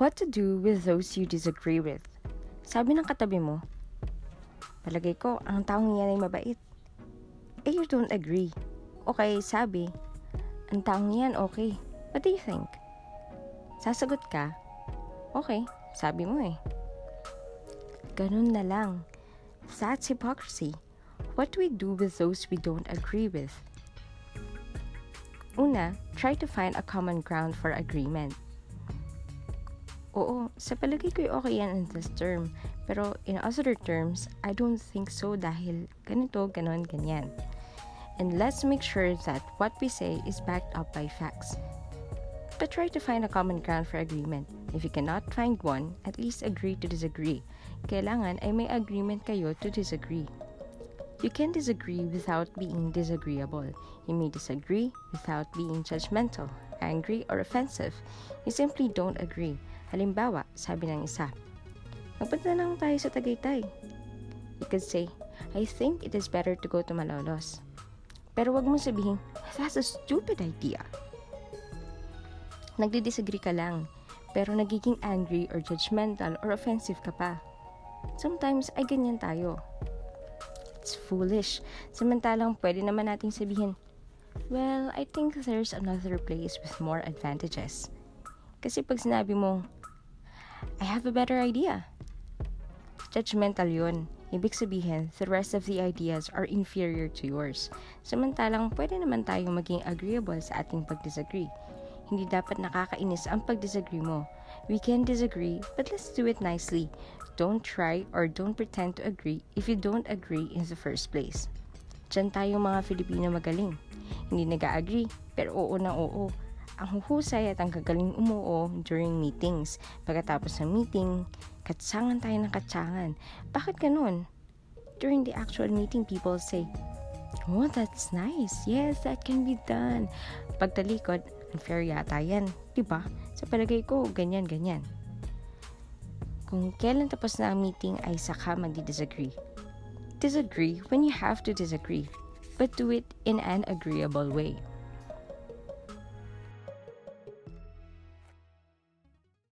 What to do with those you disagree with? Sabi ng katabi mo, palagay ko, ang taong yan ay mabait. Eh, you don't agree. Okay, sabi, ang taong yan okay. What do you think? Sasagot ka, okay, sabi mo eh. Ganun na lang. That's hypocrisy. What do we do with those we don't agree with? Una, try to find a common ground for agreement. Oo, sa palagay ko okay yan in this term. Pero in other terms, I don't think so dahil ganito, ganon, ganyan. And let's make sure that what we say is backed up by facts. But try to find a common ground for agreement. If you cannot find one, at least agree to disagree. Kailangan ay may agreement kayo to disagree. You can disagree without being disagreeable. You may disagree without being judgmental, angry, or offensive. You simply don't agree. Halimbawa, sabi ng isa, Magpunta lang tayo sa Tagaytay. You could say, I think it is better to go to Malolos. Pero wag mo sabihin, that's a stupid idea. Nagdi-disagree ka lang, pero nagiging angry or judgmental or offensive ka pa. Sometimes ay ganyan tayo. It's foolish. Samantalang pwede naman nating sabihin, Well, I think there's another place with more advantages. Kasi pag sinabi mo, I have a better idea. Judgmental yun. Ibig sabihin, the rest of the ideas are inferior to yours. Samantalang pwede naman tayong maging agreeable sa ating pag-disagree. Hindi dapat nakakainis ang pag-disagree mo. We can disagree, but let's do it nicely. Don't try or don't pretend to agree if you don't agree in the first place. Diyan tayo mga Filipino magaling. Hindi nag-agree, pero oo na oo. Ang huhusay at ang kagaling umuo during meetings. Pagkatapos ng meeting, katsangan tayo ng katsangan. Bakit ganun? During the actual meeting, people say, Oh, that's nice. Yes, that can be done. Pagtalikod, unfair yata yan. Diba? Sa palagay ko, ganyan, ganyan. Kung kailan tapos na ang meeting ay saka magdi-disagree. Disagree when you have to disagree, but do it in an agreeable way.